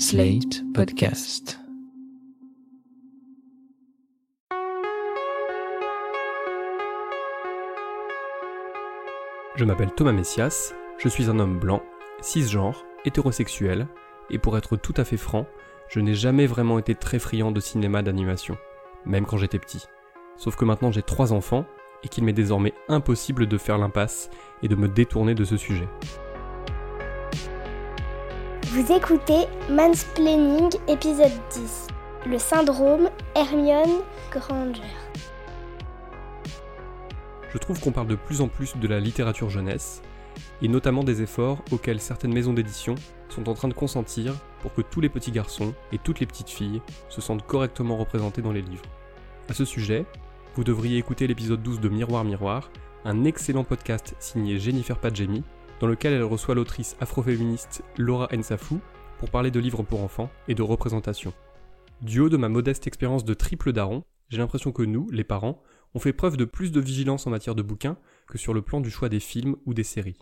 Slate Podcast. Je m'appelle Thomas Messias, je suis un homme blanc, cisgenre, hétérosexuel, et pour être tout à fait franc, je n'ai jamais vraiment été très friand de cinéma d'animation, même quand j'étais petit. Sauf que maintenant j'ai trois enfants, et qu'il m'est désormais impossible de faire l'impasse et de me détourner de ce sujet. Vous écoutez Mansplaining épisode 10, le syndrome Hermione Granger. Je trouve qu'on parle de plus en plus de la littérature jeunesse, et notamment des efforts auxquels certaines maisons d'édition sont en train de consentir pour que tous les petits garçons et toutes les petites filles se sentent correctement représentés dans les livres. À ce sujet, vous devriez écouter l'épisode 12 de Miroir Miroir, un excellent podcast signé Jennifer Padjemi, dans lequel elle reçoit l'autrice afroféministe Laura Ensafou pour parler de livres pour enfants et de représentation. Du haut de ma modeste expérience de triple daron, j'ai l'impression que nous, les parents, on fait preuve de plus de vigilance en matière de bouquins que sur le plan du choix des films ou des séries.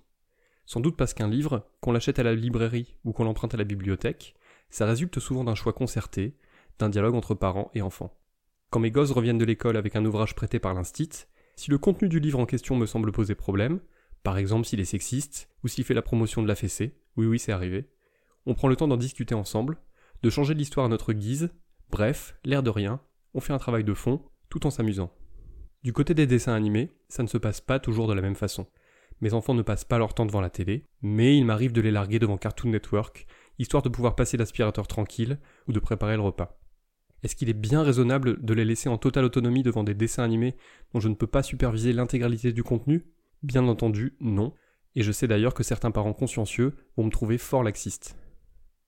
Sans doute parce qu'un livre, qu'on l'achète à la librairie ou qu'on l'emprunte à la bibliothèque, ça résulte souvent d'un choix concerté, d'un dialogue entre parents et enfants. Quand mes gosses reviennent de l'école avec un ouvrage prêté par l'instit, si le contenu du livre en question me semble poser problème, par exemple s'il est sexiste ou s'il fait la promotion de la fessée, oui oui c'est arrivé, on prend le temps d'en discuter ensemble, de changer l'histoire à notre guise, bref, l'air de rien, on fait un travail de fond tout en s'amusant. Du côté des dessins animés, ça ne se passe pas toujours de la même façon. Mes enfants ne passent pas leur temps devant la télé, mais il m'arrive de les larguer devant Cartoon Network, histoire de pouvoir passer l'aspirateur tranquille ou de préparer le repas. Est-ce qu'il est bien raisonnable de les laisser en totale autonomie devant des dessins animés dont je ne peux pas superviser l'intégralité du contenu? Bien entendu, non, et je sais d'ailleurs que certains parents consciencieux vont me trouver fort laxiste.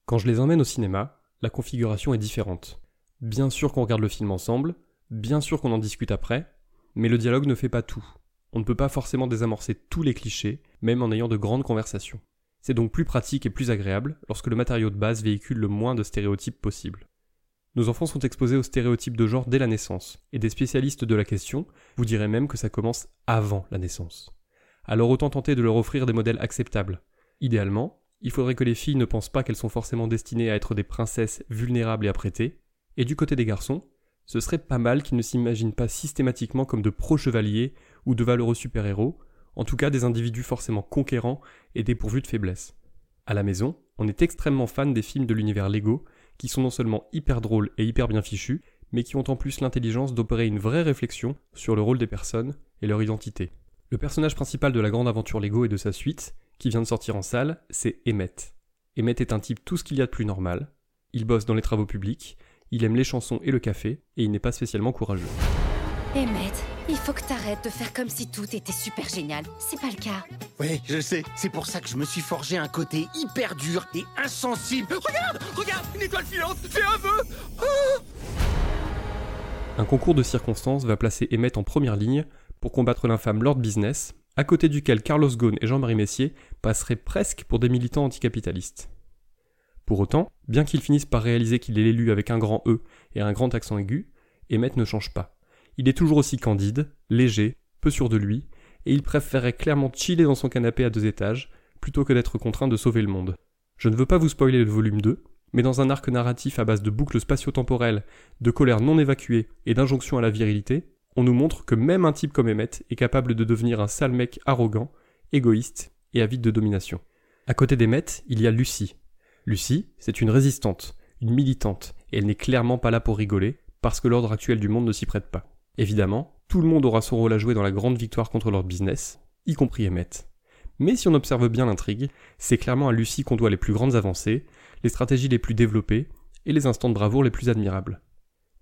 Quand je les emmène au cinéma, la configuration est différente. Bien sûr qu'on regarde le film ensemble, bien sûr qu'on en discute après, mais le dialogue ne fait pas tout. On ne peut pas forcément désamorcer tous les clichés, même en ayant de grandes conversations. C'est donc plus pratique et plus agréable lorsque le matériau de base véhicule le moins de stéréotypes possible. Nos enfants sont exposés aux stéréotypes de genre dès la naissance, et des spécialistes de la question vous diraient même que ça commence avant la naissance. Alors autant tenter de leur offrir des modèles acceptables. Idéalement, il faudrait que les filles ne pensent pas qu'elles sont forcément destinées à être des princesses vulnérables et apprêtées, et du côté des garçons, ce serait pas mal qu'ils ne s'imaginent pas systématiquement comme de pro-chevaliers ou de valeureux super-héros, en tout cas des individus forcément conquérants et dépourvus de faiblesse. À la maison, on est extrêmement fan des films de l'univers Lego, qui sont non seulement hyper drôles et hyper bien fichus, mais qui ont en plus l'intelligence d'opérer une vraie réflexion sur le rôle des personnes et leur identité. Le personnage principal de la grande aventure Lego et de sa suite, qui vient de sortir en salle, c'est Emmett. Emmett est un type tout ce qu'il y a de plus normal. Il bosse dans les travaux publics, il aime les chansons et le café, et il n'est pas spécialement courageux. Emmett, il faut que t'arrêtes de faire comme si tout était super génial. C'est pas le cas. Oui, je sais. C'est pour ça que je me suis forgé un côté hyper dur et insensible. Regarde Regarde Une étoile filante Fais un vœu Un concours de circonstances va placer Emmett en première ligne pour combattre l'infâme Lord Business, à côté duquel Carlos Ghosn et Jean-Marie Messier passeraient presque pour des militants anticapitalistes. Pour autant, bien qu'il finisse par réaliser qu'il est l'élu avec un grand E et un grand accent aigu, Emmett ne change pas. Il est toujours aussi candide, léger, peu sûr de lui, et il préférerait clairement chiller dans son canapé à deux étages, plutôt que d'être contraint de sauver le monde. Je ne veux pas vous spoiler le volume 2, mais dans un arc narratif à base de boucles spatio-temporelles, de colère non évacuée et d'injonctions à la virilité, on nous montre que même un type comme Emmett est capable de devenir un sale mec arrogant, égoïste et avide de domination. À côté d'Emmett, il y a Lucie, Lucie, c'est une résistante, une militante, et elle n'est clairement pas là pour rigoler, parce que l'ordre actuel du monde ne s'y prête pas. Évidemment, tout le monde aura son rôle à jouer dans la grande victoire contre leur business, y compris Emmett. Mais si on observe bien l'intrigue, c'est clairement à Lucie qu'on doit les plus grandes avancées, les stratégies les plus développées, et les instants de bravoure les plus admirables.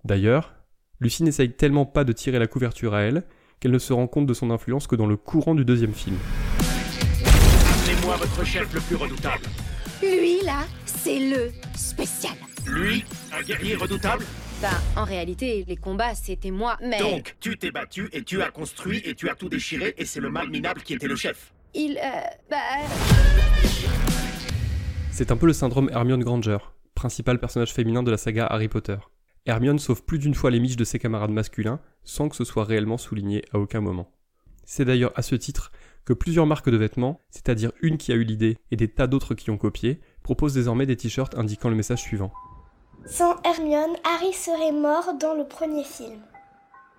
D'ailleurs, Lucie n'essaye tellement pas de tirer la couverture à elle, qu'elle ne se rend compte de son influence que dans le courant du deuxième film. Appelez-moi votre chef le plus redoutable. Lui, là, c'est le spécial. Lui, un guerrier redoutable Bah, en réalité, les combats, c'était moi, mais... Donc, tu t'es battu et tu as construit et tu as tout déchiré et c'est le mal minable qui était le chef. Il, euh, bah... C'est un peu le syndrome Hermione Granger, principal personnage féminin de la saga Harry Potter. Hermione sauve plus d'une fois les miches de ses camarades masculins sans que ce soit réellement souligné à aucun moment. C'est d'ailleurs à ce titre que plusieurs marques de vêtements, c'est-à-dire une qui a eu l'idée et des tas d'autres qui ont copié, propose désormais des t-shirts indiquant le message suivant. Sans Hermione, Harry serait mort dans le premier film.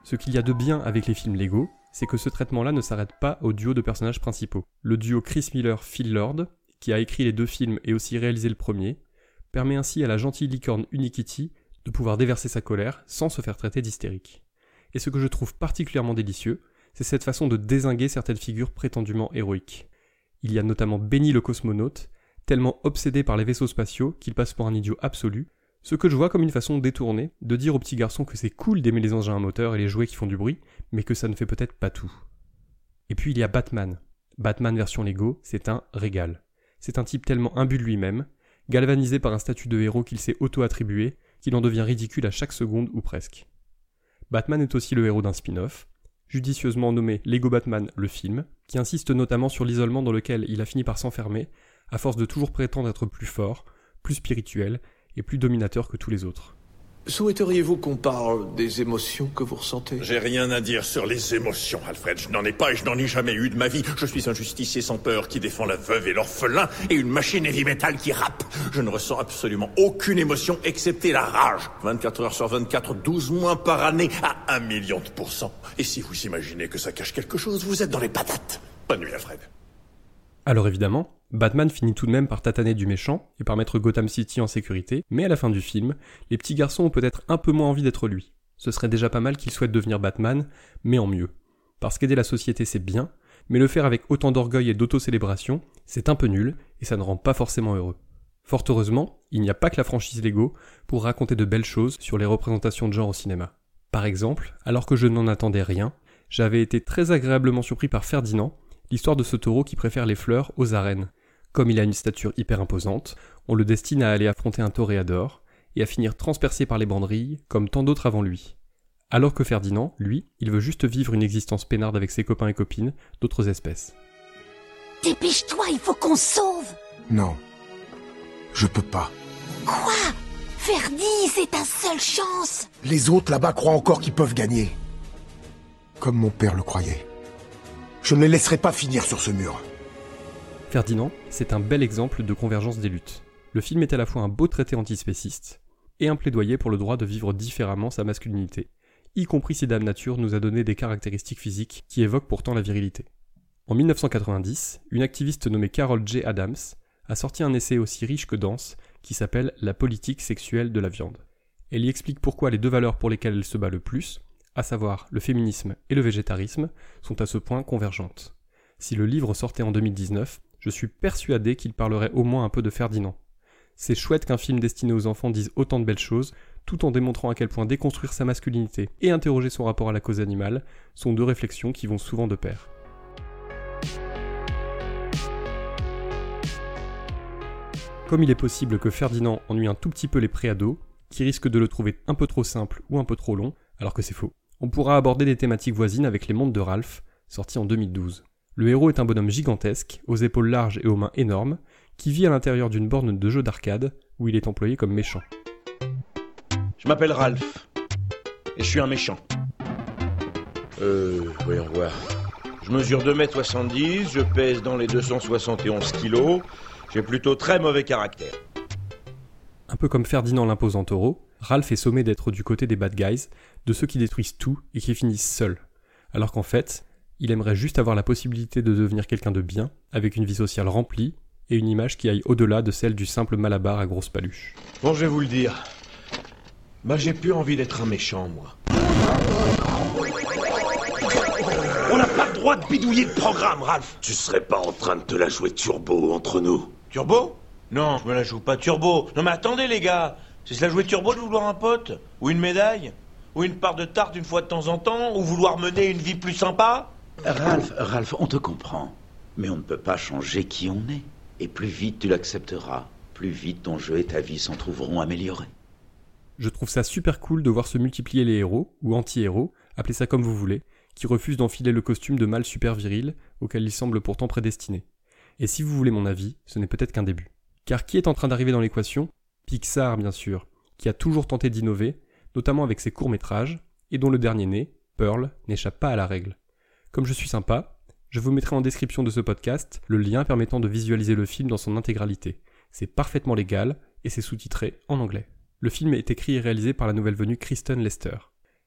Ce qu'il y a de bien avec les films Lego, c'est que ce traitement-là ne s'arrête pas au duo de personnages principaux. Le duo Chris Miller-Phil Lord, qui a écrit les deux films et aussi réalisé le premier, permet ainsi à la gentille licorne Unikitty pouvoir déverser sa colère sans se faire traiter d'hystérique. Et ce que je trouve particulièrement délicieux, c'est cette façon de désinguer certaines figures prétendument héroïques. Il y a notamment Benny le cosmonaute, tellement obsédé par les vaisseaux spatiaux qu'il passe pour un idiot absolu, ce que je vois comme une façon détournée de dire aux petits garçons que c'est cool d'aimer les engins à moteur et les jouets qui font du bruit, mais que ça ne fait peut-être pas tout. Et puis il y a Batman. Batman version Lego, c'est un régal. C'est un type tellement imbu de lui-même, galvanisé par un statut de héros qu'il s'est auto-attribué, qu'il en devient ridicule à chaque seconde ou presque. Batman est aussi le héros d'un spin-off, judicieusement nommé Lego Batman le film, qui insiste notamment sur l'isolement dans lequel il a fini par s'enfermer, à force de toujours prétendre être plus fort, plus spirituel et plus dominateur que tous les autres. Souhaiteriez-vous qu'on parle des émotions que vous ressentez? J'ai rien à dire sur les émotions, Alfred. Je n'en ai pas et je n'en ai jamais eu de ma vie. Je suis un justicier sans peur qui défend la veuve et l'orphelin et une machine heavy metal qui rappe. Je ne ressens absolument aucune émotion excepté la rage. 24 heures sur 24, 12 mois par année à 1 million de pourcents. Et si vous imaginez que ça cache quelque chose, vous êtes dans les patates. Bonne nuit, Alfred. Alors évidemment, Batman finit tout de même par tataner du méchant et par mettre Gotham City en sécurité, mais à la fin du film, les petits garçons ont peut-être un peu moins envie d'être lui. Ce serait déjà pas mal qu'il souhaite devenir Batman, mais en mieux. Parce qu'aider la société c'est bien, mais le faire avec autant d'orgueil et d'auto-célébration, c'est un peu nul, et ça ne rend pas forcément heureux. Fort heureusement, il n'y a pas que la franchise Lego pour raconter de belles choses sur les représentations de genre au cinéma. Par exemple, alors que je n'en attendais rien, j'avais été très agréablement surpris par Ferdinand, l'histoire de ce taureau qui préfère les fleurs aux arènes. Comme il a une stature hyper imposante, on le destine à aller affronter un toréador et à finir transpercé par les banderilles comme tant d'autres avant lui. Alors que Ferdinand, lui, il veut juste vivre une existence peinarde avec ses copains et copines d'autres espèces. Dépêche-toi, il faut qu'on sauve Non. Je peux pas. Quoi? Ferdi, c'est ta seule chance Les autres là-bas croient encore qu'ils peuvent gagner. Comme mon père le croyait. Je ne les laisserai pas finir sur ce mur. Ferdinand, c'est un bel exemple de convergence des luttes. Le film est à la fois un beau traité antispéciste et un plaidoyer pour le droit de vivre différemment sa masculinité, y compris si Dame Nature nous a donné des caractéristiques physiques qui évoquent pourtant la virilité. En 1990, une activiste nommée Carol J. Adams a sorti un essai aussi riche que dense qui s'appelle La politique sexuelle de la viande. Elle y explique pourquoi les deux valeurs pour lesquelles elle se bat le plus, à savoir le féminisme et le végétarisme, sont à ce point convergentes. Si le livre sortait en 2019, je suis persuadé qu'il parlerait au moins un peu de Ferdinand. C'est chouette qu'un film destiné aux enfants dise autant de belles choses, tout en démontrant à quel point déconstruire sa masculinité et interroger son rapport à la cause animale sont deux réflexions qui vont souvent de pair. Comme il est possible que Ferdinand ennuie un tout petit peu les préados, qui risquent de le trouver un peu trop simple ou un peu trop long, alors que c'est faux, on pourra aborder des thématiques voisines avec Les Mondes de Ralph, sorti en 2012. Le héros est un bonhomme gigantesque, aux épaules larges et aux mains énormes, qui vit à l'intérieur d'une borne de jeu d'arcade où il est employé comme méchant. Je m'appelle Ralph. Et je suis un méchant. Euh, voyons voir. Je mesure 2m70, je pèse dans les 271 kilos. J'ai plutôt très mauvais caractère. Un peu comme Ferdinand l'imposant taureau, Ralph est sommé d'être du côté des bad guys, de ceux qui détruisent tout et qui finissent seuls. Alors qu'en fait, il aimerait juste avoir la possibilité de devenir quelqu'un de bien, avec une vie sociale remplie et une image qui aille au-delà de celle du simple malabar à grosse paluche. Bon, je vais vous le dire. Bah, j'ai plus envie d'être un méchant, moi. On n'a pas le droit de bidouiller le programme, Ralph. Tu serais pas en train de te la jouer turbo entre nous? Turbo? Non, je me la joue pas turbo. Non mais attendez les gars, c'est se la jouer turbo de vouloir un pote Ou une médaille Ou une part de tarte une fois de temps en temps Ou vouloir mener une vie plus sympa Ralph, Ralph, on te comprend. Mais on ne peut pas changer qui on est. Et plus vite tu l'accepteras, plus vite ton jeu et ta vie s'en trouveront améliorés. Je trouve ça super cool de voir se multiplier les héros, ou anti-héros, appelez ça comme vous voulez, qui refusent d'enfiler le costume de mâle super viril auquel ils semblent pourtant prédestinés. Et si vous voulez mon avis, ce n'est peut-être qu'un début. Car qui est en train d'arriver dans l'équation? Pixar, bien sûr, qui a toujours tenté d'innover, notamment avec ses courts-métrages, et dont le dernier né, Pearl, n'échappe pas à la règle. Comme je suis sympa, je vous mettrai en description de ce podcast le lien permettant de visualiser le film dans son intégralité. C'est parfaitement légal et c'est sous-titré en anglais. Le film est écrit et réalisé par la nouvelle venue Kristen Lester.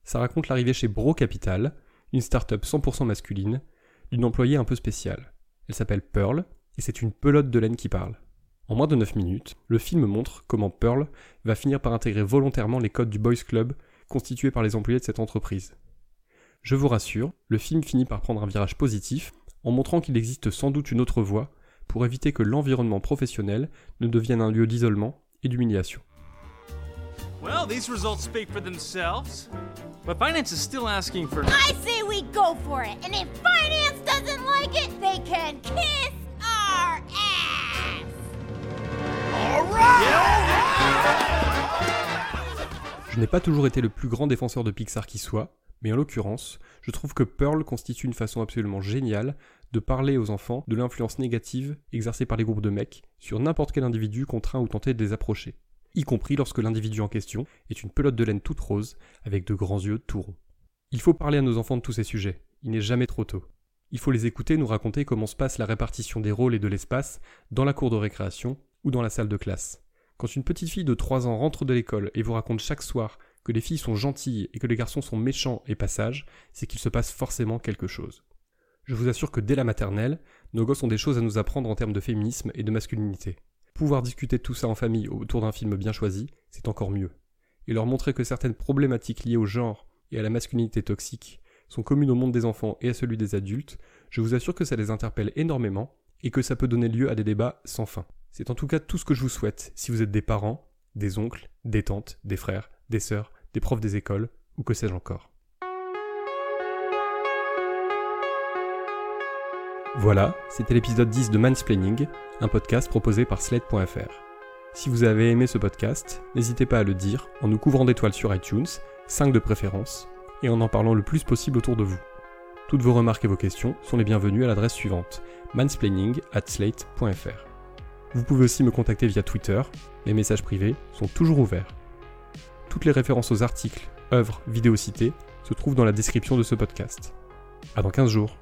Ça raconte l'arrivée chez Bro Capital, une start-up 100% masculine, d'une employée un peu spéciale. Elle s'appelle Pearl et c'est une pelote de laine qui parle. En moins de 9 minutes, le film montre comment Pearl va finir par intégrer volontairement les codes du Boys Club constitués par les employés de cette entreprise. Je vous rassure, le film finit par prendre un virage positif en montrant qu'il existe sans doute une autre voie pour éviter que l'environnement professionnel ne devienne un lieu d'isolement et d'humiliation. Well, these results speak for themselves. But finance is still asking for. I say we go for it, and if finance doesn't like it, they can kiss Je n'ai pas toujours été le plus grand défenseur de Pixar qui soit, mais en l'occurrence, je trouve que Pearl constitue une façon absolument géniale de parler aux enfants de l'influence négative exercée par les groupes de mecs sur n'importe quel individu contraint ou tenté de les approcher, y compris lorsque l'individu en question est une pelote de laine toute rose avec de grands yeux tout ronds. Il faut parler à nos enfants de tous ces sujets, il n'est jamais trop tôt. Il faut les écouter nous raconter comment se passe la répartition des rôles et de l'espace dans la cour de récréation ou dans la salle de classe. Quand une petite fille de 3 ans rentre de l'école et vous raconte chaque soir que les filles sont gentilles et que les garçons sont méchants et passages, c'est qu'il se passe forcément quelque chose. Je vous assure que dès la maternelle, nos gosses ont des choses à nous apprendre en termes de féminisme et de masculinité. Pouvoir discuter tout ça en famille autour d'un film bien choisi, c'est encore mieux. Et leur montrer que certaines problématiques liées au genre et à la masculinité toxique sont communes au monde des enfants et à celui des adultes, je vous assure que ça les interpelle énormément et que ça peut donner lieu à des débats sans fin. C'est en tout cas tout ce que je vous souhaite si vous êtes des parents, des oncles, des tantes, des frères, des sœurs, des profs des écoles, ou que sais-je encore. Voilà, c'était l'épisode 10 de Mansplaining, un podcast proposé par Sled.fr. Si vous avez aimé ce podcast, n'hésitez pas à le dire en nous couvrant d'étoiles sur iTunes, 5 de préférence, et en en parlant le plus possible autour de vous. Toutes vos remarques et vos questions sont les bienvenues à l'adresse suivante mansplaining at slate.fr. Vous pouvez aussi me contacter via Twitter, mes messages privés sont toujours ouverts. Toutes les références aux articles, œuvres, vidéos citées se trouvent dans la description de ce podcast. À dans 15 jours.